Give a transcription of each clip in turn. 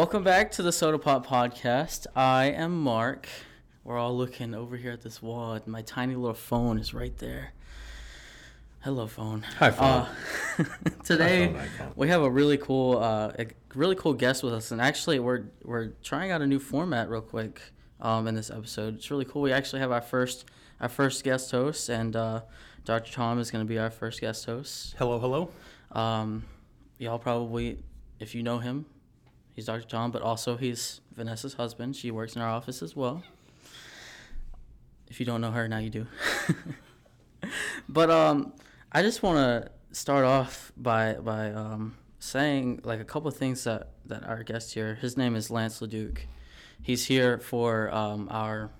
Welcome back to the SOTA Pop Podcast. I am Mark. We're all looking over here at this wall. My tiny little phone is right there. Hello, phone. Hi, phone. Uh, today Hi, phone, phone. we have a really cool, uh, a really cool guest with us, and actually we're we're trying out a new format real quick um, in this episode. It's really cool. We actually have our first our first guest host, and uh, Dr. Tom is going to be our first guest host. Hello, hello. Um, y'all probably, if you know him, he's Dr. Tom, but also he's Vanessa's husband. She works in our office as well. If you don't know her, now you do. but um, I just want to start off by by um, saying like a couple of things that that our guest here. His name is Lance LaDuke. He's here for um, our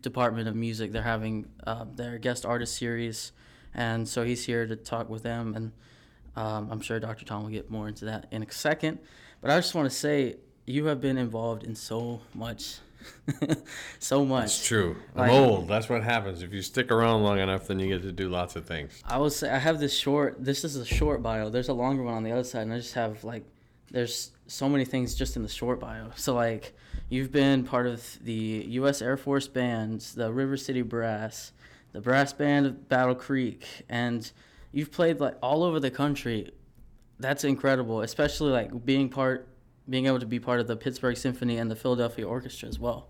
Department of Music. They're having uh, their guest artist series, and so he's here to talk with them. And um, I'm sure Dr. Tom will get more into that in a second. But I just want to say you have been involved in so much, so much. It's true. I'm old. That's what happens. If you stick around long enough, then you get to do lots of things. I will say I have this short. This is a short bio. There's a longer one on the other side, and I just have like, there's so many things just in the short bio. So like, you've been part of the U.S. Air Force bands, the River City Brass, the brass band of Battle Creek, and you've played like all over the country. That's incredible, especially like being part, being able to be part of the Pittsburgh Symphony and the Philadelphia Orchestra as well.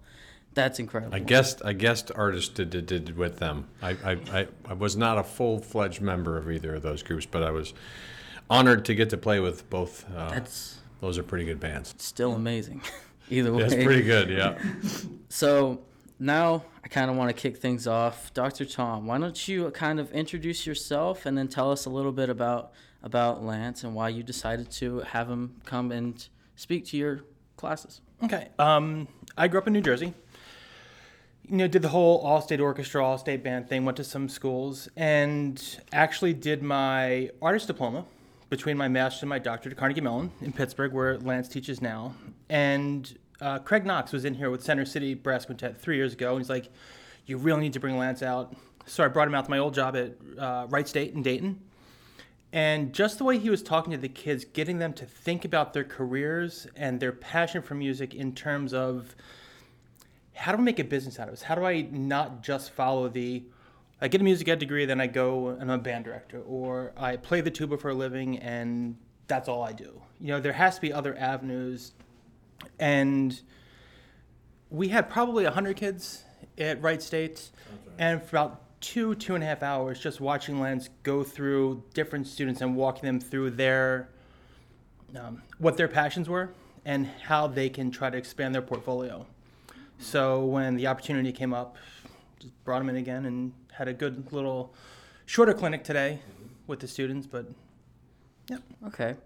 That's incredible. I guessed. I guessed artist did, did, did with them. I, I, I, I was not a full fledged member of either of those groups, but I was honored to get to play with both. Uh, That's those are pretty good bands. still amazing. Either way. That's pretty good. Yeah. So now I kind of want to kick things off. Dr. Tom, why don't you kind of introduce yourself and then tell us a little bit about about Lance and why you decided to have him come and speak to your classes. Okay. Um, I grew up in New Jersey. You know, did the whole all-state orchestra, all-state band thing. Went to some schools and actually did my artist diploma between my master's and my doctorate at Carnegie Mellon in Pittsburgh, where Lance teaches now. And uh, Craig Knox was in here with Center City Brass Quintet three years ago, and he's like, "You really need to bring Lance out." So I brought him out to my old job at uh, Wright State in Dayton. And just the way he was talking to the kids, getting them to think about their careers and their passion for music in terms of how do I make a business out of this? How do I not just follow the I get a music ed degree, then I go and I'm a band director, or I play the tuba for a living and that's all I do. You know, there has to be other avenues. And we had probably 100 kids at Wright State, and for about two, two and a half hours, just watching Lance go through different students and walking them through their um, what their passions were and how they can try to expand their portfolio. So when the opportunity came up, just brought him in again and had a good little shorter clinic today with the students. But yeah, Okay.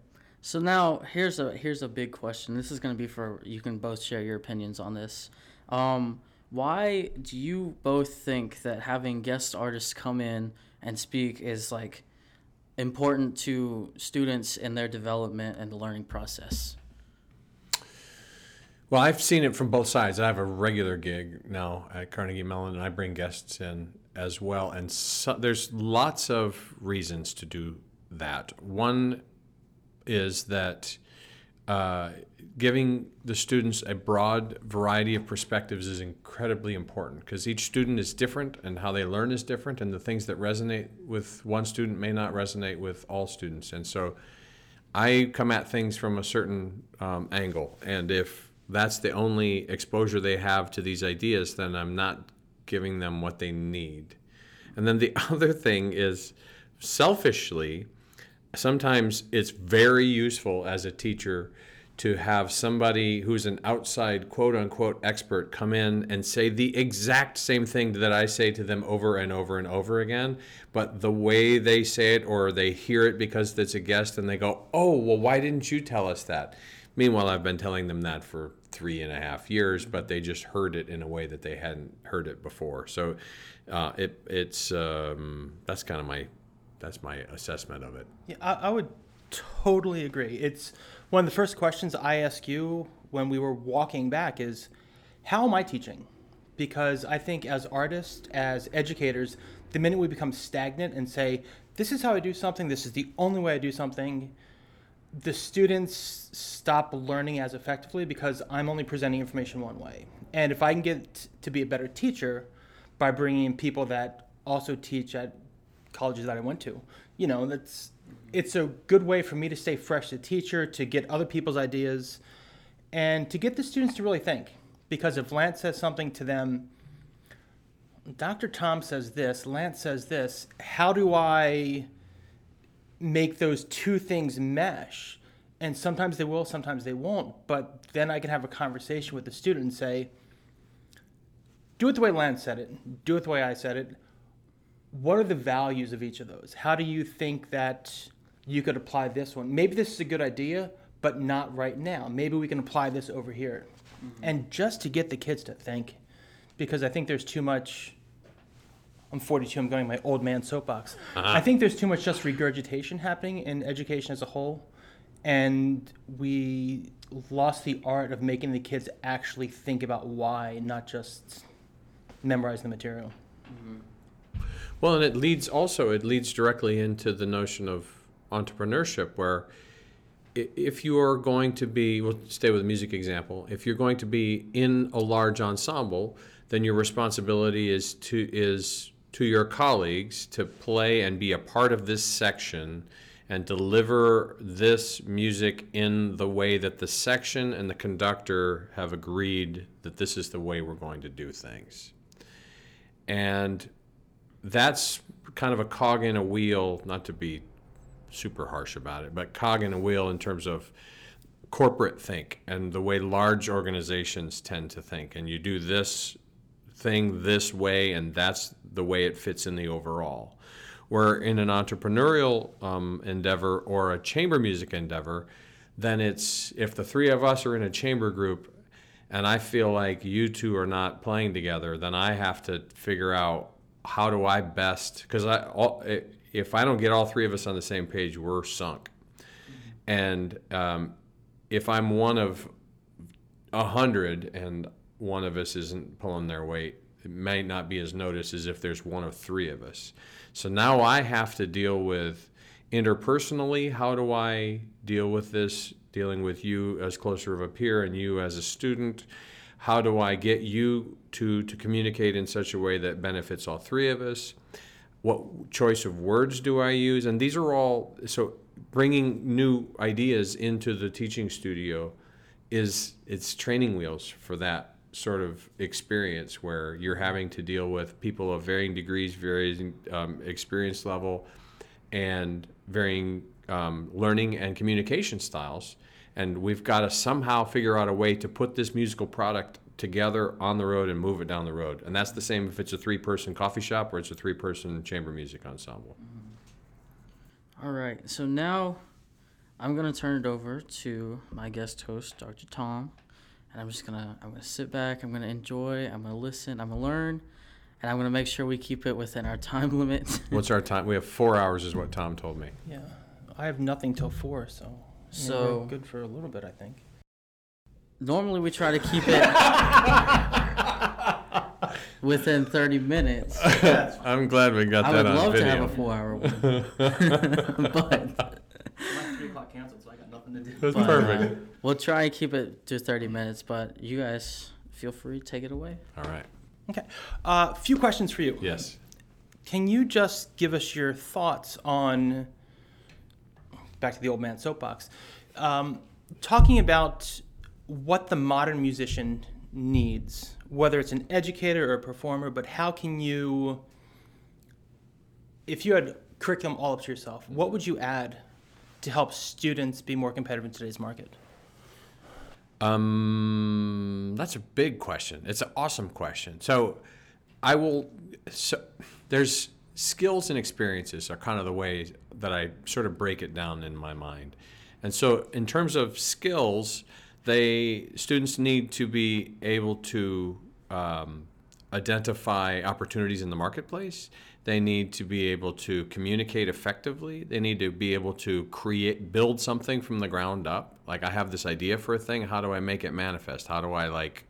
So now here's a here's a big question. This is going to be for you can both share your opinions on this. Um, why do you both think that having guest artists come in and speak is like important to students in their development and the learning process? Well, I've seen it from both sides. I have a regular gig now at Carnegie Mellon, and I bring guests in as well. And so, there's lots of reasons to do that. One is that uh, giving the students a broad variety of perspectives is incredibly important because each student is different and how they learn is different, and the things that resonate with one student may not resonate with all students. And so I come at things from a certain um, angle, and if that's the only exposure they have to these ideas, then I'm not giving them what they need. And then the other thing is selfishly, sometimes it's very useful as a teacher to have somebody who's an outside quote unquote expert come in and say the exact same thing that I say to them over and over and over again, but the way they say it or they hear it because it's a guest and they go, oh, well, why didn't you tell us that? Meanwhile, I've been telling them that for three and a half years, but they just heard it in a way that they hadn't heard it before. So uh, it, it's um, that's kind of my that's my assessment of it. yeah, I, I would totally agree. It's one of the first questions I ask you when we were walking back is, how am I teaching? Because I think as artists, as educators, the minute we become stagnant and say, this is how I do something, this is the only way I do something, the students stop learning as effectively because I'm only presenting information one way. And if I can get to be a better teacher by bringing in people that also teach at colleges that I went to, you know, that's it's a good way for me to stay fresh as a teacher, to get other people's ideas, and to get the students to really think. Because if Lance says something to them, Dr. Tom says this, Lance says this, how do I make those two things mesh? And sometimes they will, sometimes they won't. But then I can have a conversation with the student and say, do it the way Lance said it, do it the way I said it. What are the values of each of those? How do you think that you could apply this one? Maybe this is a good idea, but not right now. Maybe we can apply this over here. Mm-hmm. And just to get the kids to think, because I think there's too much. I'm 42. I'm going my old man soapbox. Uh-huh. I think there's too much just regurgitation happening in education as a whole, and we lost the art of making the kids actually think about why, not just memorize the material. Mm-hmm. Well, and it leads also it leads directly into the notion of entrepreneurship, where if you are going to be, we'll stay with the music example. If you're going to be in a large ensemble, then your responsibility is to is to your colleagues to play and be a part of this section and deliver this music in the way that the section and the conductor have agreed that this is the way we're going to do things. And that's kind of a cog in a wheel, not to be super harsh about it, but cog in a wheel in terms of corporate think and the way large organizations tend to think. And you do this thing this way, and that's the way it fits in the overall. Where in an entrepreneurial um, endeavor or a chamber music endeavor, then it's if the three of us are in a chamber group and I feel like you two are not playing together, then I have to figure out how do I best because I all, if I don't get all three of us on the same page, we're sunk. And um, if I'm one of a hundred and one of us isn't pulling their weight, it may not be as noticed as if there's one of three of us. So now I have to deal with interpersonally. How do I deal with this? Dealing with you as closer of a peer and you as a student. How do I get you to to communicate in such a way that benefits all three of us? What choice of words do I use? And these are all so bringing new ideas into the teaching studio is it's training wheels for that sort of experience where you're having to deal with people of varying degrees, varying um, experience level, and varying um, learning and communication styles. And we've got to somehow figure out a way to put this musical product together on the road and move it down the road. And that's the same if it's a three person coffee shop or it's a three person chamber music ensemble. Mm-hmm. All right. So now I'm gonna turn it over to my guest host, Dr. Tom, and I'm just gonna I'm gonna sit back. I'm gonna enjoy. I'm gonna listen. I'm gonna learn, and I'm gonna make sure we keep it within our time limit. What's our time? We have four hours, is what Tom told me. Yeah, I have nothing till four, so I mean, So- we're good for a little bit, I think. Normally we try to keep it within 30 minutes. I'm glad we got that up. I that would on love video. to have a four-hour one, but My three o'clock canceled, so I got nothing to do. That's But, perfect. uh, we'll try and keep it to 30 minutes. But you guys feel free, to take it away. All right. Okay, a uh, few questions for you. Yes. Can you just give us your thoughts on back to the old man soapbox, um, talking about what the modern musician needs, whether it's an educator or a performer, but how can you, if you had curriculum all up to yourself, what would you add to help students be more competitive in today's market? Um, that's a big question. It's an awesome question. So, I will. So, there's skills and experiences are kind of the way that I sort of break it down in my mind. And so, in terms of skills, they students need to be able to um, identify opportunities in the marketplace. They need to be able to communicate effectively. They need to be able to create, build something from the ground up. Like I have this idea for a thing. How do I make it manifest? How do I like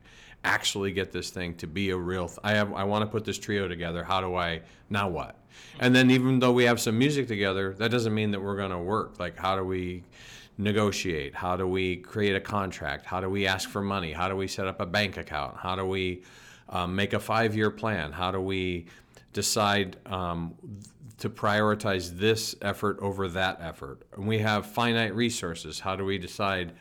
actually get this thing to be a real? Th- I have. I want to put this trio together. How do I? Now what? And then even though we have some music together, that doesn't mean that we're going to work. Like how do we? negotiate? How do we create a contract? How do we ask for money? How do we set up a bank account? How do we um, make a five year plan? How do we decide um, to prioritize this effort over that effort? And we have finite resources. How do we decide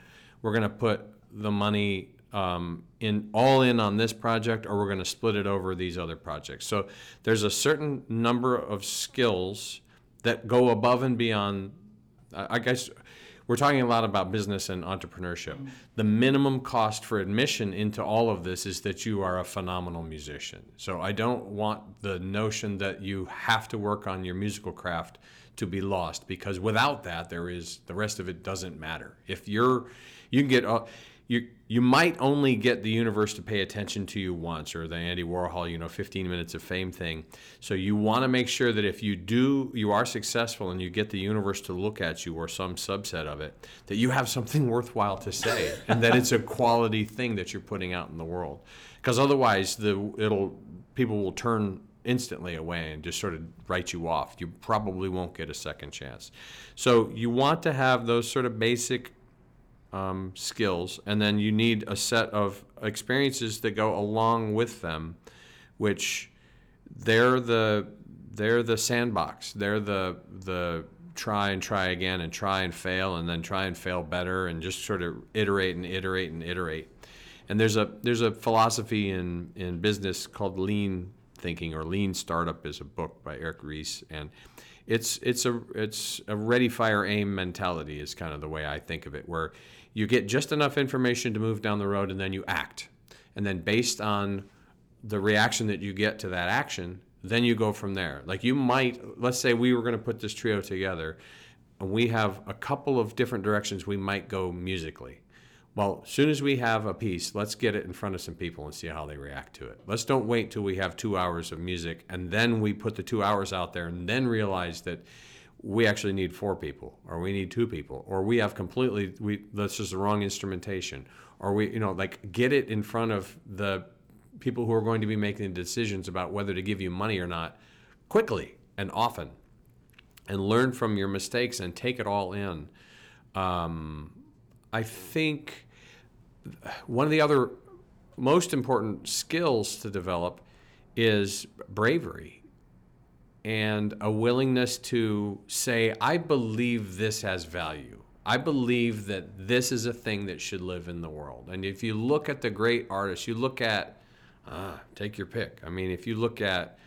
we're going to put the money um, in all in on this project or we're going to split it over these other projects? So there's a certain number of skills that go above and beyond. I guess we're talking a lot about business and entrepreneurship. Mm-hmm. The minimum cost for admission into all of this is that you are a phenomenal musician. So I don't want the notion that you have to work on your musical craft to be lost because without that there is the rest of it doesn't matter. If you're you can get uh, you you might only get the universe to pay attention to you once or the Andy Warhol, you know, 15 minutes of fame thing. So you want to make sure that if you do you are successful and you get the universe to look at you or some subset of it, that you have something worthwhile to say and that it's a quality thing that you're putting out in the world. Because otherwise the it'll people will turn instantly away and just sort of write you off. You probably won't get a second chance. So you want to have those sort of basic um, skills, and then you need a set of experiences that go along with them, which they're the they're the sandbox. They're the the try and try again and try and fail and then try and fail better and just sort of iterate and iterate and iterate. And there's a there's a philosophy in in business called lean thinking or lean startup is a book by Eric Ries and it's it's a it's a ready fire aim mentality is kind of the way I think of it where you get just enough information to move down the road and then you act. And then based on the reaction that you get to that action, then you go from there. Like you might, let's say we were going to put this trio together and we have a couple of different directions we might go musically. Well, as soon as we have a piece, let's get it in front of some people and see how they react to it. Let's don't wait till we have two hours of music and then we put the two hours out there and then realize that we actually need four people or we need two people or we have completely we that's just the wrong instrumentation. Or we you know like get it in front of the people who are going to be making decisions about whether to give you money or not quickly and often and learn from your mistakes and take it all in. Um, i think one of the other most important skills to develop is bravery and a willingness to say, I believe this has value. I believe that this is a thing that should live in the world. And if you look at the great artists, you look at, uh, take your pick. I mean, if you look at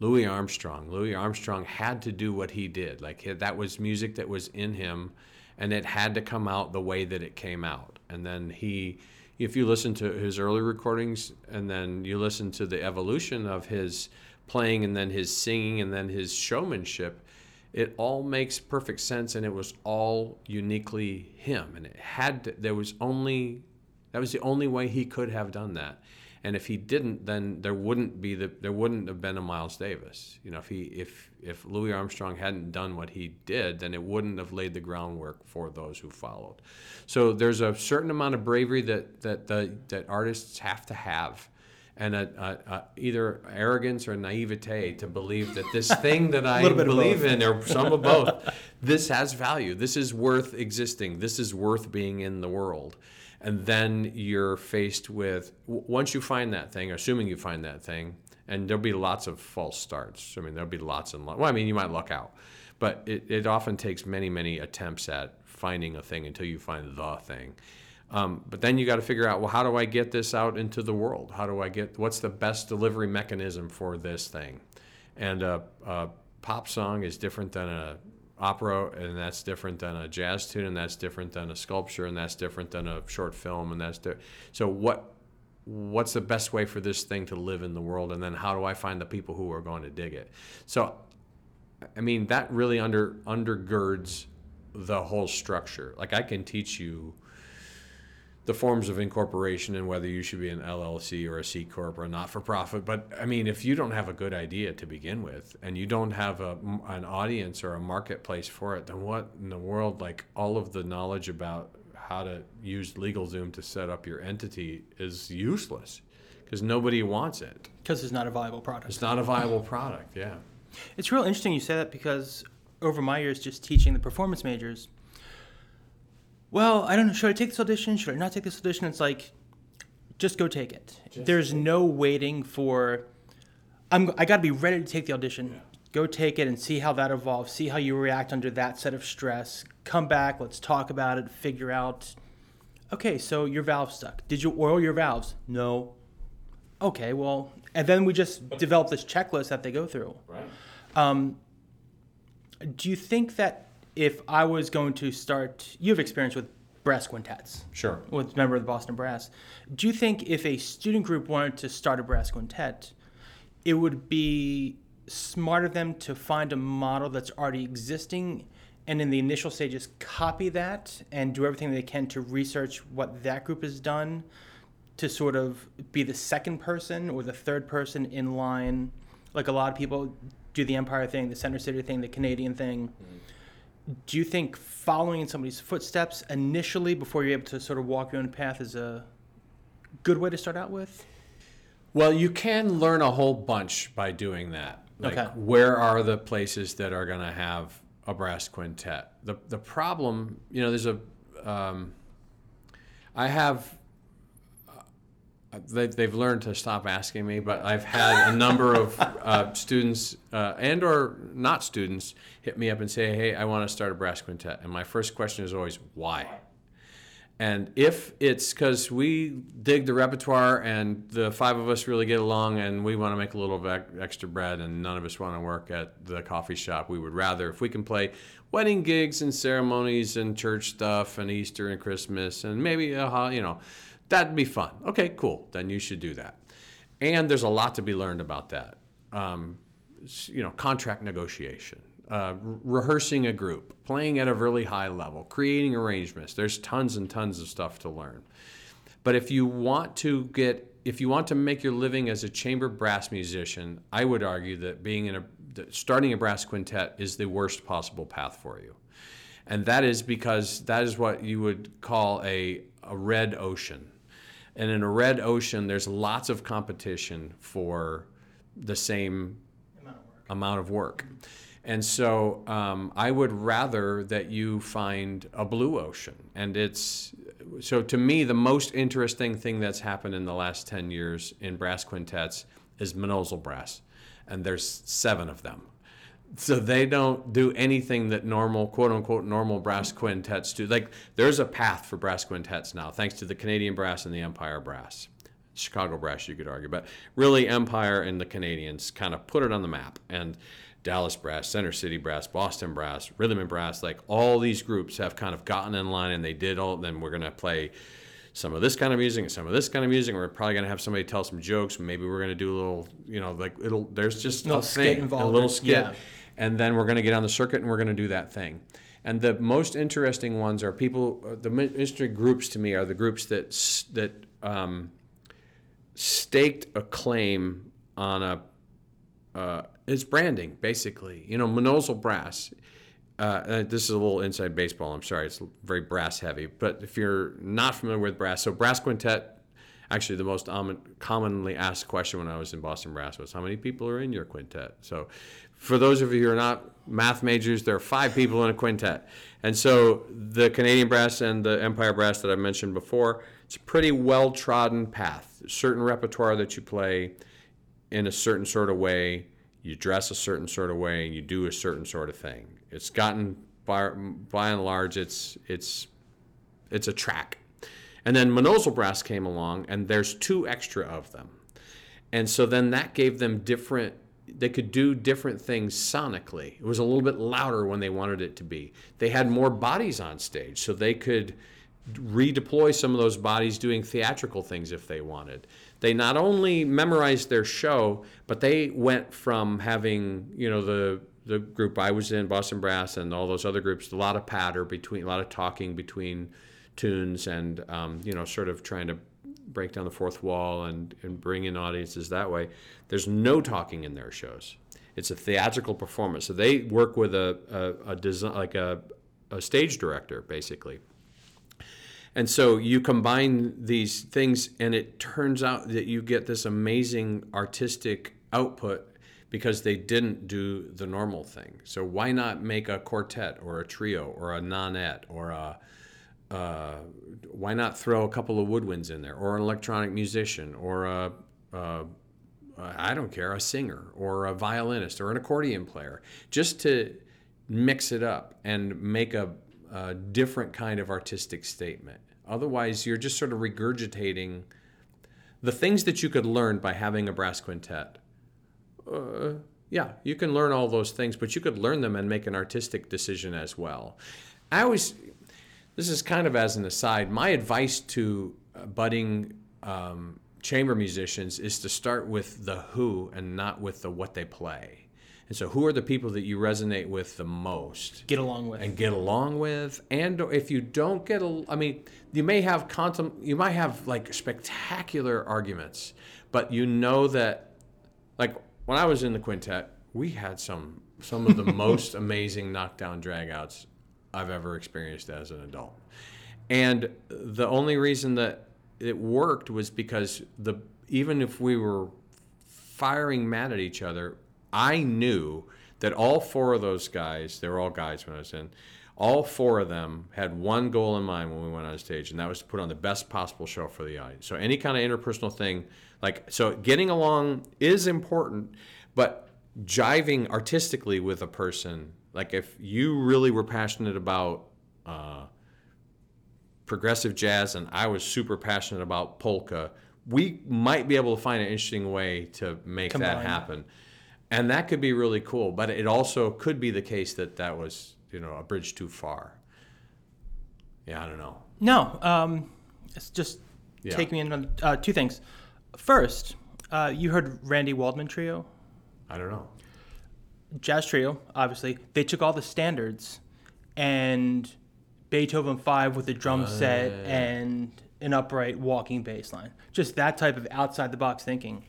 Louis Armstrong, Louis Armstrong had to do what he did. Like that was music that was in him, and it had to come out the way that it came out. And then he, if you listen to his early recordings, and then you listen to the evolution of his playing and then his singing and then his showmanship it all makes perfect sense and it was all uniquely him. And it had to, there was only that was the only way he could have done that. And if he didn't then there wouldn't be the there wouldn't have been a Miles Davis. You know if he if if Louis Armstrong hadn't done what he did then it wouldn't have laid the groundwork for those who followed. So there's a certain amount of bravery that that the, that artists have to have and a, a, a, either arrogance or naivete to believe that this thing that I believe in, or some of both, this has value. This is worth existing. This is worth being in the world. And then you're faced with once you find that thing, assuming you find that thing, and there'll be lots of false starts. I mean, there'll be lots and lots. Well, I mean, you might luck out, but it, it often takes many, many attempts at finding a thing until you find the thing. Um, but then you got to figure out, well, how do I get this out into the world? How do I get, what's the best delivery mechanism for this thing? And a, a pop song is different than a opera, and that's different than a jazz tune, and that's different than a sculpture, and that's different than a short film, and that's di- so what. What's the best way for this thing to live in the world, and then how do I find the people who are going to dig it? So, I mean, that really under undergirds the whole structure. Like I can teach you the forms of incorporation and whether you should be an LLC or a C corp or a not for profit. But I mean, if you don't have a good idea to begin with, and you don't have a, an audience or a marketplace for it, then what in the world? Like all of the knowledge about how to use LegalZoom to set up your entity is useless because nobody wants it. Because it's not a viable product. It's not a viable product. Yeah. It's real interesting you say that because over my years just teaching the performance majors well, I don't know. Should I take this audition? Should I not take this audition? It's like, just go take it. There's no waiting for. I'm. I got to be ready to take the audition. Go take it and see how that evolves. See how you react under that set of stress. Come back. Let's talk about it. Figure out. Okay, so your valve stuck. Did you oil your valves? No. Okay, well, and then we just develop this checklist that they go through. Right. Um, do you think that if I was going to start, you have experience with brass quintets, Sure. with member of the Boston Brass. Do you think if a student group wanted to start a brass quintet, it would be smart of them to find a model that's already existing and in the initial stages copy that and do everything they can to research what that group has done to sort of be the second person or the third person in line like a lot of people do the empire thing the center city thing the canadian thing mm-hmm. Do you think following in somebody's footsteps initially before you're able to sort of walk your own path is a good way to start out with Well, you can learn a whole bunch by doing that. Like, Okay. where are the places that are going to have a brass quintet? The the problem, you know, there's a. Um, I have. Uh, They, they've learned to stop asking me, but I've had a number of uh, students uh, and or not students hit me up and say, "Hey, I want to start a brass quintet," and my first question is always, "Why?" And if it's because we dig the repertoire and the five of us really get along and we want to make a little extra bread and none of us want to work at the coffee shop, we would rather, if we can play wedding gigs and ceremonies and church stuff and Easter and Christmas and maybe, a, you know, that'd be fun. Okay, cool. Then you should do that. And there's a lot to be learned about that. Um, you know, contract negotiation, uh, re- rehearsing a group, playing at a really high level, creating arrangements. There's tons and tons of stuff to learn. But if you want to get, if you want to make your living as a chamber brass musician, I would argue that being in a, starting a brass quintet is the worst possible path for you. And that is because that is what you would call a, a red ocean. And in a red ocean, there's lots of competition for the same amount of work. And so um, I would rather that you find a blue ocean. And it's so to me, the most interesting thing that's happened in the last 10 years in brass quintets is Mnozil brass. And there's seven of them. So they don't do anything that normal, quote unquote, normal brass quintets do. Like there's a path for brass quintets now, thanks to the Canadian brass and the Empire brass. Chicago brass, you could argue, but really Empire and the Canadians kind of put it on the map. And Dallas brass, Center City brass, Boston brass, Rhythm and brass, like all these groups have kind of gotten in line and they did all. Then we're going to play some of this kind of music and some of this kind of music. We're probably going to have somebody tell some jokes. Maybe we're going to do a little, you know, like it'll. There's just Little a skit thing, involved a little skit, yeah. And then we're going to get on the circuit and we're going to do that thing. And the most interesting ones are people. The interesting groups to me are the groups that that um, staked a claim on a uh, it's branding basically. You know, Mnozil Brass. Uh, uh, this is a little inside baseball. I'm sorry, it's very brass heavy. But if you're not familiar with brass, so brass quintet. Actually, the most om- commonly asked question when I was in Boston Brass was, "How many people are in your quintet?" So, for those of you who are not math majors, there are five people in a quintet, and so the Canadian Brass and the Empire Brass that I mentioned before, it's a pretty well trodden path. Certain repertoire that you play in a certain sort of way, you dress a certain sort of way, and you do a certain sort of thing. It's gotten by, by and large, it's it's it's a track. And then Mnozil Brass came along, and there's two extra of them, and so then that gave them different. They could do different things sonically. It was a little bit louder when they wanted it to be. They had more bodies on stage, so they could redeploy some of those bodies doing theatrical things if they wanted. They not only memorized their show, but they went from having, you know, the the group I was in, Boston Brass, and all those other groups, a lot of patter between, a lot of talking between tunes, and um, you know, sort of trying to break down the fourth wall and, and bring in audiences that way. There's no talking in their shows. It's a theatrical performance. So they work with a, a, a design, like a, a stage director, basically. And so you combine these things, and it turns out that you get this amazing artistic output because they didn't do the normal thing. So why not make a quartet or a trio or a nonette or a uh, why not throw a couple of woodwinds in there, or an electronic musician, or a, a I don't care, a singer, or a violinist, or an accordion player, just to mix it up and make a, a different kind of artistic statement. Otherwise, you're just sort of regurgitating the things that you could learn by having a brass quintet. Uh, yeah, you can learn all those things, but you could learn them and make an artistic decision as well. I always, this is kind of as an aside, my advice to uh, budding um, chamber musicians is to start with the who and not with the what they play. And so, who are the people that you resonate with the most? Get along with. and get along with. And if you don't get, a, I mean, you may have contem, you might have like spectacular arguments, but you know that, like when I was in the quintet, we had some some of the most amazing knockdown dragouts I've ever experienced as an adult. And the only reason that it worked was because the even if we were firing mad at each other, I knew that all four of those guys, they were all guys when I was in, all four of them had one goal in mind when we went on stage, and that was to put on the best possible show for the audience. So any kind of interpersonal thing, like so getting along is important, but jiving artistically with a person, like if you really were passionate about uh, progressive jazz and I was super passionate about polka, we might be able to find an interesting way to make that happen. And that could be really cool, but it also could be the case that that was, you know, a bridge too far. Yeah, I don't know. No, um, it's just Yeah. take me in on uh, two things. First, uh, you heard Randy Waldman Trio, I don't know. Jazz trio. Obviously, they took all the standards and Beethoven Five with a drum set and an upright walking bass line. Just that type of outside the box thinking.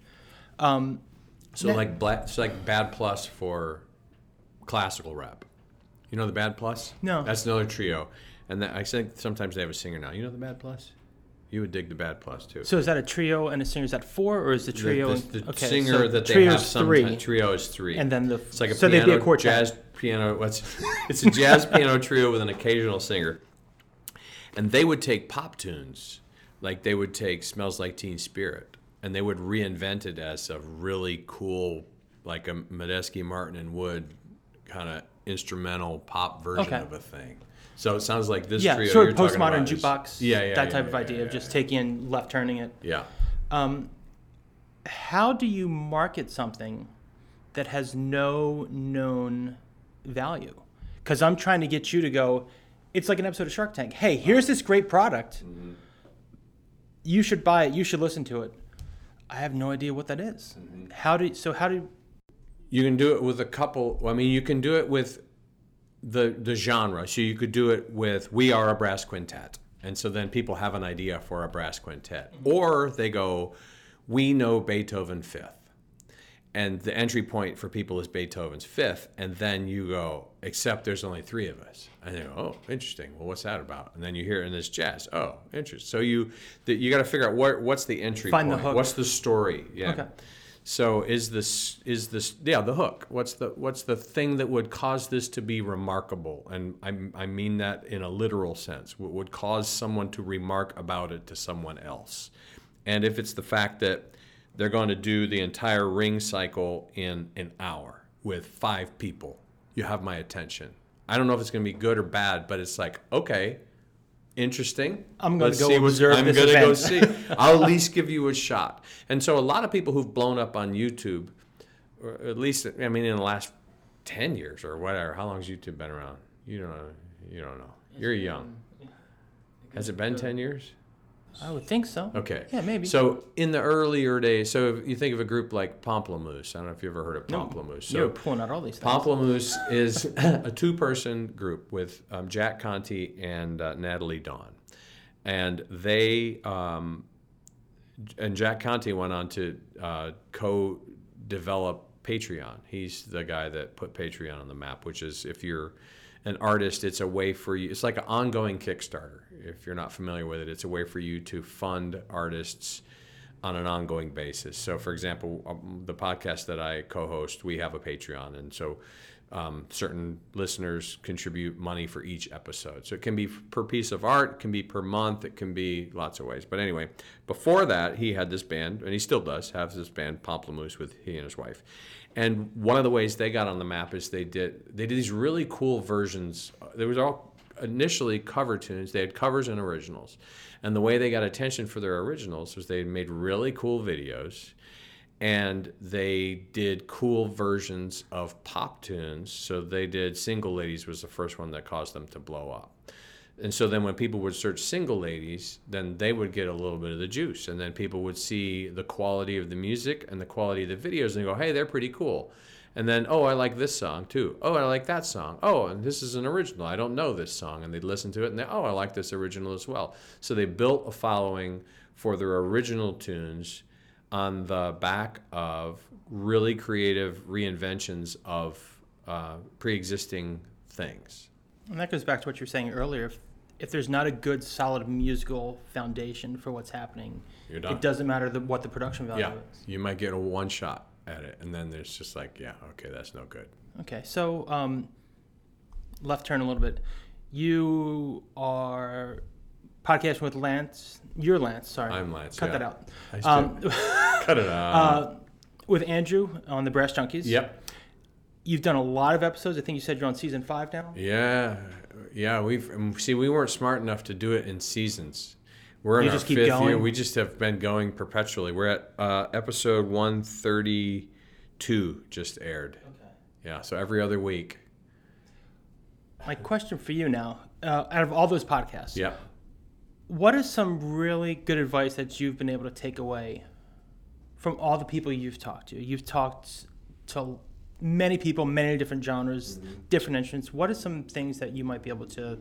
Um, So like black, it's like bad plus for classical rap. You know the bad plus? No. That's another trio, and that, I think sometimes they have a singer now. You know the bad plus? You would dig the bad plus too. so is that a trio and a singer? Is that four or is the The- trio? the, the okay, singer so that they have some three, trio is three, and then the it's like a so piano, they'd be a quartet. jazz piano. What's it's a jazz piano trio with an occasional singer, and they would take pop tunes, like they would take "Smells Like Teen Spirit," and they would reinvent it as a really cool, like a Medeski, Martin, and Wood kind of instrumental pop version Okay. of a thing. So it sounds like this yeah, trio. sort of postmodern jukebox. Yeah, yeah, that yeah, type of yeah, idea yeah, of just taking in left turning it. yeah. Um, how do you market something that has no known value? Because I'm trying to get you to go. It's like an episode of Shark Tank. Hey, here's this great product. Mm-hmm. You should buy it. You should listen to it. I have no idea what that is. Mm-hmm. How do so? How do You can do it with a couple. I mean, you can do it with the the genre. So you could do it with "We Are a Brass Quintet," and so then people have an idea for a brass quintet, mm-hmm. or they go, "We know Beethoven Fifth," and the entry point for people is Beethoven's Fifth, and then you go, "Except there's only three of us," and they go, "Oh, interesting. Well, what's that about?" And then you hear it in this jazz. Oh, interesting. So you the, you got to figure out what what's the entry Find the point. hook. What's the story? Yeah. Okay. So is this is this yeah the hook? What's the what's the thing that would cause this to be remarkable? And I I mean that in a literal sense. What would cause someone to remark about it to someone else? And if it's the fact that they're going to do the entire ring cycle in an hour with five people, you have my attention. I don't know if it's going to be good or bad, but it's like okay, interesting. I'm gonna Let's go see what's- observe I'm this gonna go event. see. I'll at least give you a shot. And so a lot of people who've blown up on YouTube, or at least I mean in the last ten years or whatever. How long has YouTube been around? You don't know. You don't know. You're young. Has it been ten years? I would think so. Okay. Yeah, maybe. So in the earlier days, so if you think of a group like Pomplamoose. I don't know if you've ever heard of No. Pomplamoose. So You're pulling out all these things. Pomplamoose is a two-person group with um, Jack Conte and uh, Nataly Dawn, and they um, and Jack Conte went on to uh, co-develop Patreon. He's the guy that put Patreon on the map, which is if you're an artist, it's a way for you. It's like an ongoing Kickstarter. If you're not familiar with it, it's a way for you to fund artists on an ongoing basis. So, for example, um, the podcast that I co-host, we have a Patreon, and so um, certain listeners contribute money for each episode. So it can be per piece of art, it can be per month, it can be lots of ways. But anyway, before that, he had this band, and he still does have this band, Pomplamoose, with he and his wife. And one of the ways they got on the map is they did they did these really cool versions. There was all initially cover tunes. They had covers and originals. And the way they got attention for their originals was they made really cool videos and they did cool versions of pop tunes. So they did Single Ladies was the first one that caused them to blow up. And so then when people would search Single Ladies, then they would get a little bit of the juice. And then people would see the quality of the music and the quality of the videos and go, hey, they're pretty cool. And then, oh, I like this song too. Oh, I like that song. Oh, and this is an original. I don't know this song. And they'd listen to it and they, oh, I like this original as well. So they built a following for their original tunes on the back of really creative reinventions of uh, pre-existing things. And that goes back to what you were saying earlier. If, if there's not a good, solid musical foundation for what's happening, it doesn't matter the, what the production value Yeah, is. you might get a one shot at it, and then there's just like, yeah, okay, that's no good. Okay, so um, left turn a little bit. You are podcasting with Lance. You're Lance. Sorry, I'm Lance, Cut yeah. that out. I Um, Cut it out. uh, with Andrew on the Brass Junkies. yep. You've done a lot of episodes. I think you said you're on season five now. Yeah, yeah. We've see we weren't smart enough to do it in seasons. We're in You our fifth year. We just have been going perpetually. We're at uh, episode one thirty two. Just aired. Okay. Yeah. So every other week. My question for you now, uh, out of all those podcasts, Yep. what is some really good advice that you've been able to take away from all the people you've talked to? You've talked to many people, many different genres, different instruments. What are some things that you might be able to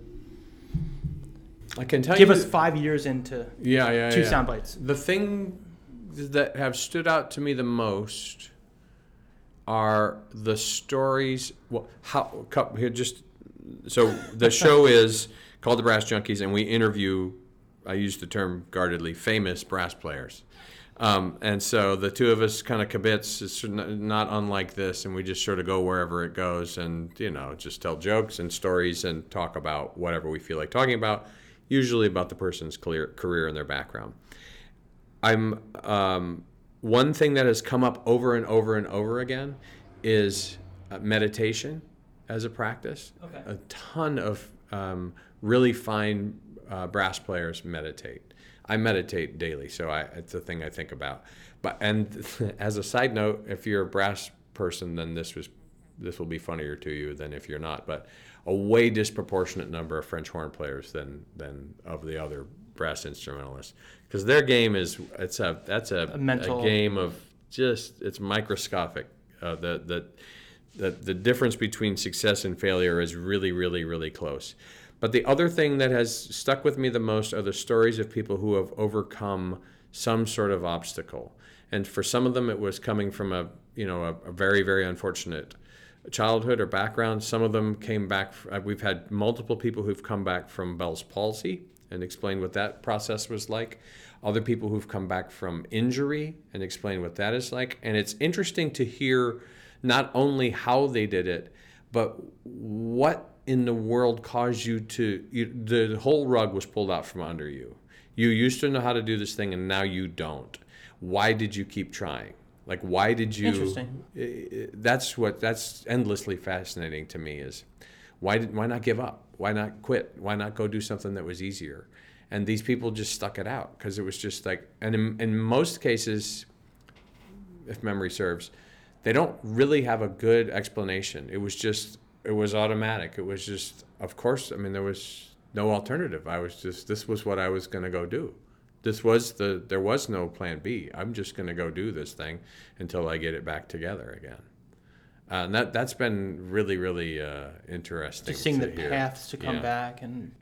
I can tell you. give you. us five years into yeah, yeah, two yeah. sound bites? The thing that have stood out to me the most are the stories. Well, how here just so the show is called the Brass Junkies, and we interview. I use the term guardedly famous brass players. Um, and so the two of us kind of kibitz is not unlike this, and we just sort of go wherever it goes, and you know, just tell jokes and stories and talk about whatever we feel like talking about, usually about the person's career, career and their background. I'm um, one thing that has come up over and over and over again is uh, meditation as a practice. Okay. A ton of um, really fine uh, brass players meditate. I meditate daily, so I, it's a thing I think about. But and as a side note, if you're a brass person, then this was this will be funnier to you than if you're not. But a way disproportionate number of French horn players than than of the other brass instrumentalists, because their game is it's a that's a, A mental- a game of just it's microscopic. Uh, the the the the difference between success and failure is really really really close. But the other thing that has stuck with me the most are the stories of people who have overcome some sort of obstacle. And for some of them, it was coming from a you know a, a very very unfortunate childhood or background. Some of them came back. uh, We've had multiple people who've come back from Bell's palsy and explained what that process was like. Other people who've come back from injury and explained what that is like. And it's interesting to hear not only how they did it, but what in the world caused you to you, the whole rug was pulled out from under you you used to know how to do this thing and now you don't why did you keep trying like why did you Interesting. That's what that's endlessly fascinating to me is why did why not give up why not quit why not go do something that was easier and these people just stuck it out because it was just like and in, in most cases if memory serves, they don't really have a good explanation. It was just, it was automatic. It was just, of course, I mean, there was no alternative. I was just, this was what I was going to go do. This was the, there was no plan B. I'm just going to go do this thing until I get it back together again. Uh, and that, that's been really, really uh, interesting. Just seeing to the hear. paths to come Yeah. back and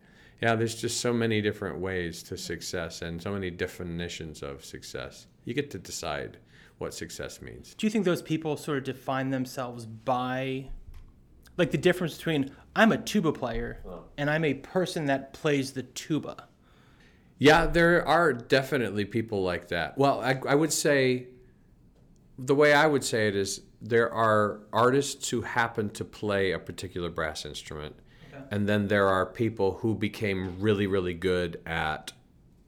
Yeah, there's just so many different ways to success and so many definitions of success. You get to decide what success means. Do you think those people sort of define themselves by, like, the difference between I'm a tuba player and I'm a person that plays the tuba? Yeah, there are definitely people like that. Well, I, I would say the way I would say it is there are artists who happen to play a particular brass instrument, and then there are people who became really, really good at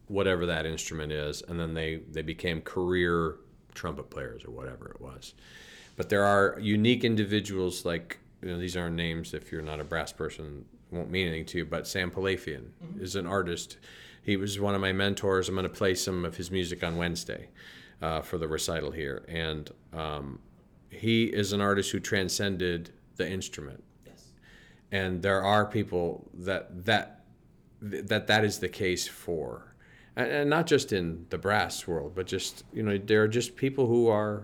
whatever that instrument is, and then they, they became career trumpet players or whatever it was. But there are unique individuals like you know these aren't names if you're not a brass person won't mean anything to you. But Sam Pilafian mm-hmm. is an artist. He was one of my mentors. I'm going to play some of his music on Wednesday uh, for the recital here, and um, he is an artist who transcended the instrument. Yes. And there are people that that that that is the case for, and, and not just in the brass world, but just you know there are just people who are.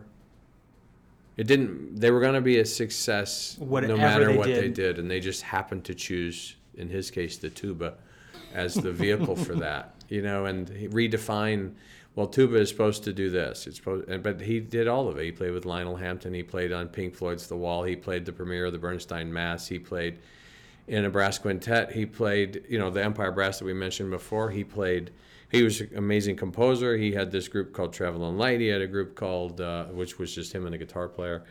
It didn't. They were going to be a success Whatever no matter they what they did. did, and they just happened to choose, in his case, the tuba, as the vehicle for that. You know, and redefine. Well, tuba is supposed to do this. It's supposed, but he did all of it. He played with Lionel Hampton. He played on Pink Floyd's The Wall. He played the premiere of the Bernstein Mass. He played in a brass quintet. He played, you know, the Empire Brass that we mentioned before. He played. He was an amazing composer. He had this group called Travelin' Light. He had a group called, uh, which was just him and a guitar player.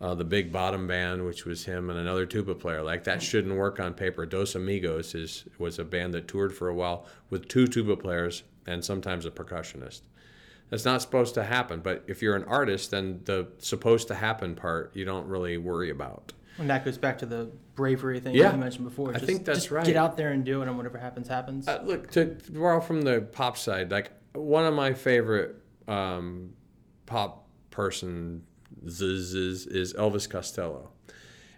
Uh, the Big Bottom Band, which was him and another tuba player. Like that shouldn't work on paper. Dos Amigos is was a band that toured for a while with two tuba players and sometimes a percussionist. That's not supposed to happen. But if you're an artist, then the supposed to happen part you don't really worry about. And that goes back to the bravery thing Yeah. you mentioned before. I think that's just right. Get out there and do it, and whatever happens, happens. Uh, look, to borrow from the pop side, like one of my favorite um, pop person is, is Elvis Costello.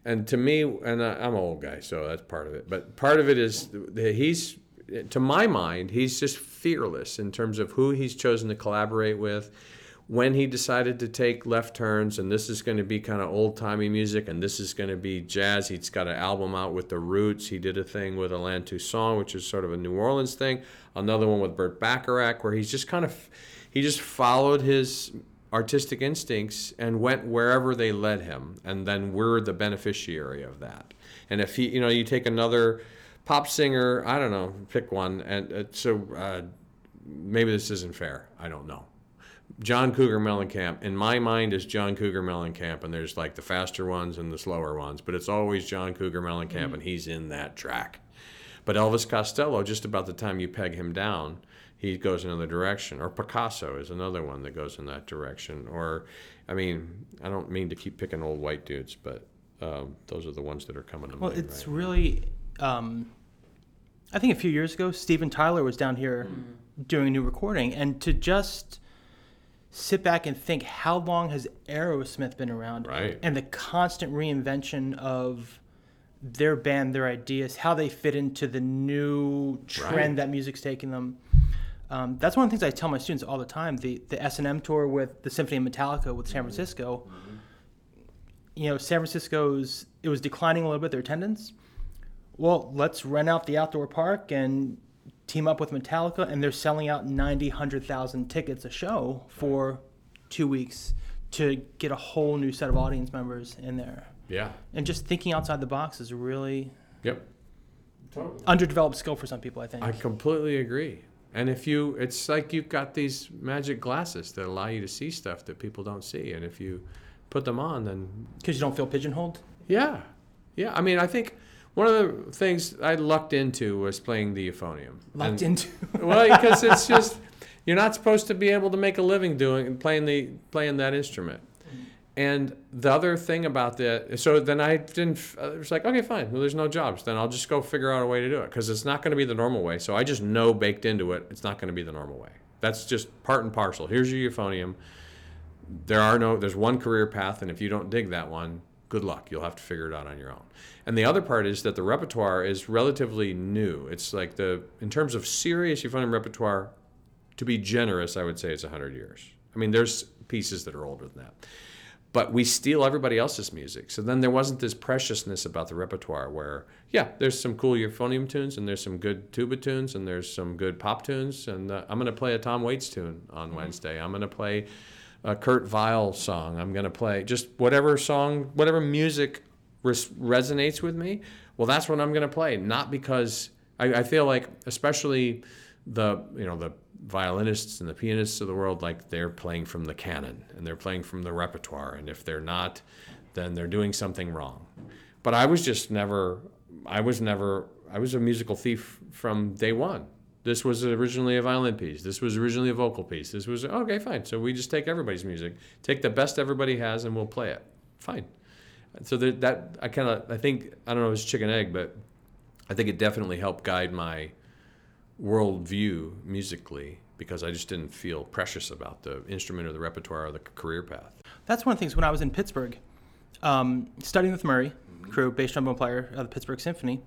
And to me, and I'm an old guy, so that's part of it. But part of it is that he's, to my mind, he's just fearless in terms of who he's chosen to collaborate with. When he decided to take left turns, and this is going to be kind of old timey music, and this is going to be jazz. He's got an album out with the Roots. He did a thing with Allen Toussaint, which is sort of a New Orleans thing. Another one with Burt Bacharach, where he's just kind of, he just followed his artistic instincts and went wherever they led him and then we're the beneficiary of that. And if he you know you take another pop singer i don't know pick one and uh, so uh, maybe this isn't fair i don't know. John cougar mellencamp in my mind is john cougar mellencamp and there's like the faster ones and the slower ones but it's always john cougar mellencamp and he's in that track. But Elvis Costello, just about the time you peg him down, he goes another direction. Or Picasso is another one that goes in that direction. Or, I mean, I don't mean to keep picking old white dudes, but um, those are the ones that are coming to well, mind. Well, it's right? really. Um, I think a few years ago, Steven Tyler was down here doing a new recording, and to just sit back and think, how long has Aerosmith been around? Right. And the constant reinvention of their band, their ideas, how they fit into the new trend Right. that music's taking them. Um, that's one of the things I tell my students all the time. The the S and M tour with the Symphony of Metallica with San Francisco. You know, San Francisco's it was declining a little bit their attendance. Well, let's rent out the outdoor park and team up with Metallica, and they're selling out 90, 100,000 tickets a show for two weeks to get a whole new set of audience members in there. Yeah. And just thinking outside the box is really Yep. Totally. underdeveloped skill for some people, I think. I completely agree. And if you, it's like you've got these magic glasses that allow you to see stuff that people don't see. And if you put them on, then Because you don't feel pigeonholed. Yeah, yeah. I mean, I think one of the things I lucked into was playing the euphonium. Locked And- into. well, because it's just you're not supposed to be able to make a living doing playing the playing that instrument. And the other thing about that, so then I didn't. It was like, okay, fine. Well, there's no jobs. Then I'll just go figure out a way to do it because it's not going to be the normal way. So I just know baked into it, it's not going to be the normal way. That's just part and parcel. Here's your euphonium. There are no. There's one career path, and if you don't dig that one, good luck. You'll have to figure it out on your own. And the other part is that the repertoire is relatively new. It's like the in terms of serious euphonium repertoire, to be generous, I would say it's 100 years. I mean, there's pieces that are older than that. But we steal everybody else's music. So then there wasn't this preciousness about the repertoire where, yeah, there's some cool euphonium tunes and there's some good tuba tunes and there's some good pop tunes. And uh, I'm going to play a Tom Waits tune on Wednesday. I'm going to play a Kurt Weill song. I'm going to play just whatever song, whatever music res- resonates with me. Well, that's what I'm going to play. Not because I, I feel like, especially the you know the violinists and the pianists of the world like they're playing from the canon and they're playing from the repertoire and if they're not then they're doing something wrong. But i was just never i was never i was a musical thief from day one. This was originally a violin piece. This was originally a vocal piece. This was okay fine. So we just take everybody's music take the best everybody has and we'll play it. Fine. So that, that i kind of i think i don't know if it's chicken egg but i think it definitely helped guide my worldview musically because I just didn't feel precious about the instrument or the repertoire or the career path. That's one of the things when I was in Pittsburgh, um, studying with Murray, Crewe, bass trombone player of the Pittsburgh Symphony,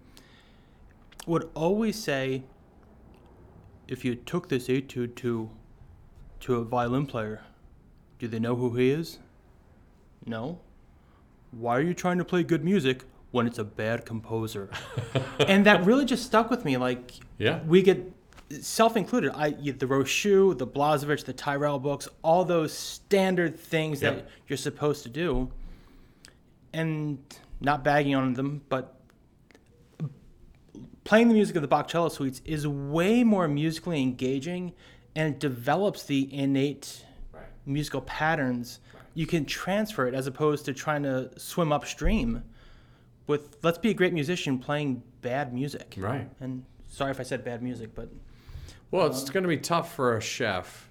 would always say, if you took this etude to, to a violin player, do they know who he is? No. Why are you trying to play good music when it's a bad composer? and that really just stuck with me. Like, Yeah. we get self-included. I the Rochut, the Blazhevich, the Tyrrell books, all those standard things Yep. that you're supposed to do, and not bagging on them, but playing the music of the Bach cello suites is way more musically engaging, and it develops the innate Right. musical patterns. You can transfer it as opposed to trying to swim upstream. With let's be a great musician playing bad music. Right. And sorry if I said bad music, but Well, it's going to be tough for a chef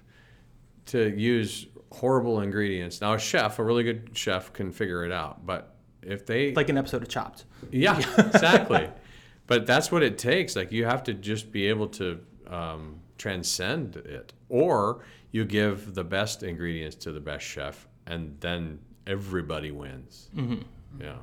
to use horrible ingredients. Now, a chef, a really good chef, can figure it out. But if they, like an episode of Chopped. yeah, exactly. but that's what it takes. Like you have to just be able to um, transcend it, or you give the best ingredients to the best chef, and then everybody wins. Yeah.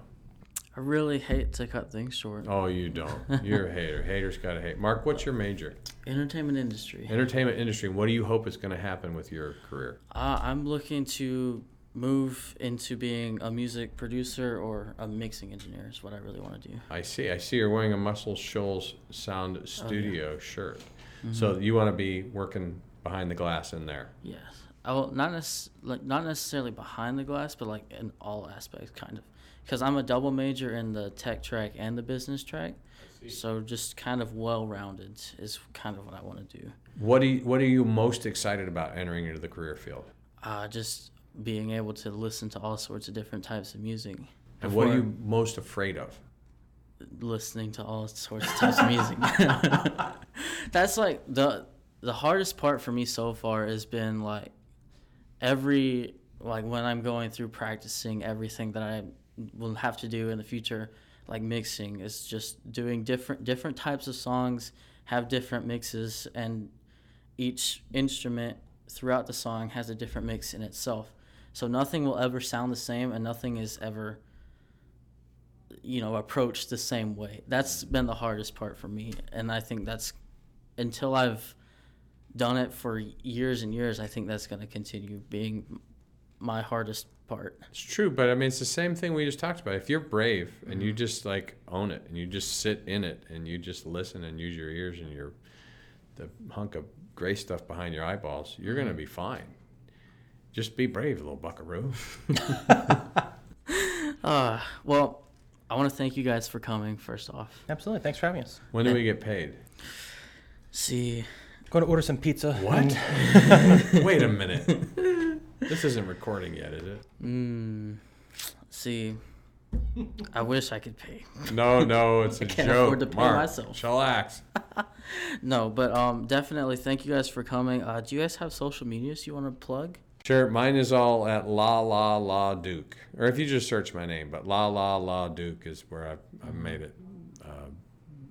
I really hate to cut things short. Oh, you don't. You're a hater. Haters gotta hate. Mark, what's your major? Entertainment industry. Entertainment industry. What do you hope is going to happen with your career? Uh, I'm looking to move into being a music producer or a mixing engineer is what I really want to do. I see. I see you're wearing a Muscle Shoals Sound Studio shirt. So you want to be working behind the glass in there. Yes. Will not nec- like not necessarily behind the glass, but like in all aspects, kind of. Because I'm a double major in the tech track and the business track, so just kind of well-rounded is kind of what I want to do. What do you, What are you most excited about entering into the career field? Uh, just being able to listen to all sorts of different types of music. And what are you most afraid of? listening to all sorts of types of music? That's like the the hardest part for me so far has been like every like when I'm going through practicing everything that I will have to do in the future, like mixing is just doing different different types of songs, have different mixes, and each instrument throughout the song has a different mix in itself. So nothing will ever sound the same, and nothing is ever you know approached the same way. That's been the hardest part for me, and I think that's until I've done it for years and years. I think that's going to continue being my hardest part. It's true, but I mean, it's the same thing we just talked about. If you're brave and you just like own it and you just sit in it and you just listen and use your ears and your the hunk of gray stuff behind your eyeballs, you're gonna be fine. Just be brave, little buckaroo. Uh, well, I want to thank you guys for coming. First off, Absolutely. Thanks for having us. When do we get paid? see, Going to order some pizza. What? Wait a minute. This isn't recording yet, is it? mm, see, I wish I could pay. No, no, it's a can't joke. afford to pay Mark, myself. Chillax. No, but um, definitely thank you guys for coming. Uh, do you guys have social medias you want to plug? Sure, mine is all at La La La Duke, or if you just search my name, but La La La Duke is where I've, I've made it, uh,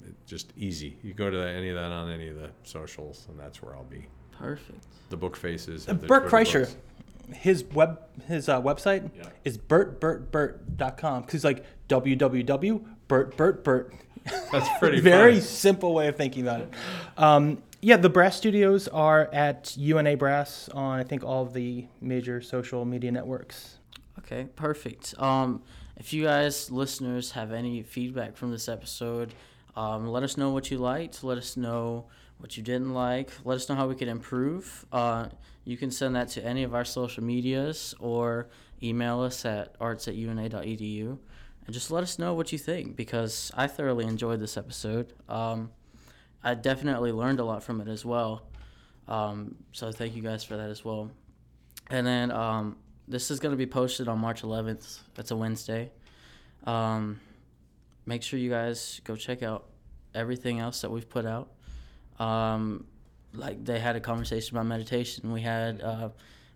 it just easy. You go to any of that on any of the socials, and that's where I'll be. Perfect. The book faces. Uh, of the Bert Kreischer, books. His web his uh, website Yeah. is bertbertbert.com because he's like www.bertbertbert. That's pretty Very funny. simple way of thinking about it. Um, yeah, the Brass Studios are at UNA Brass on I think all of the major social media networks. Okay, perfect. Um, if you guys, listeners, have any feedback from this episode, um, let us know what you liked. Let us know what you didn't like. Let us know how we could improve. Uh, you can send that to any of our social medias or email us at arts at una.edu. And just let us know what you think because I thoroughly enjoyed this episode. Um, I definitely learned a lot from it as well. Um, so thank you guys for that as well. And then um, this is going to be posted on March 11th. That's a Wednesday. Um, make sure you guys go check out everything else that we've put out. Um, like they had a conversation about meditation. We had uh,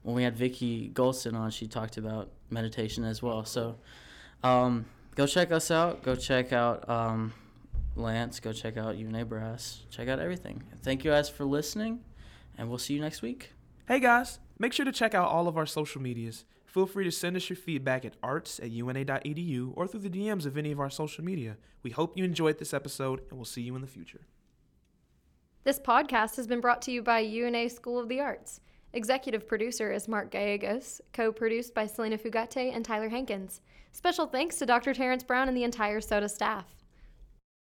when we had Vicky Golson on, she talked about meditation as well. So um, go check us out. Go check out um, Lance. Go check out UNA Brass. Check out everything. Thank you guys for listening, and we'll see you next week. Hey guys, make sure to check out all of our social medias. Feel free to send us your feedback at arts at una.edu or through the DMs of any of our social media. We hope you enjoyed this episode, and we'll see you in the future. This podcast has been brought to you by UNA School of the Arts. Executive producer is Mark Gallegos, co produced by Selena Fugate and Tyler Hankins. Special thanks to Dr. Terrence Brown and the entire SOTA staff.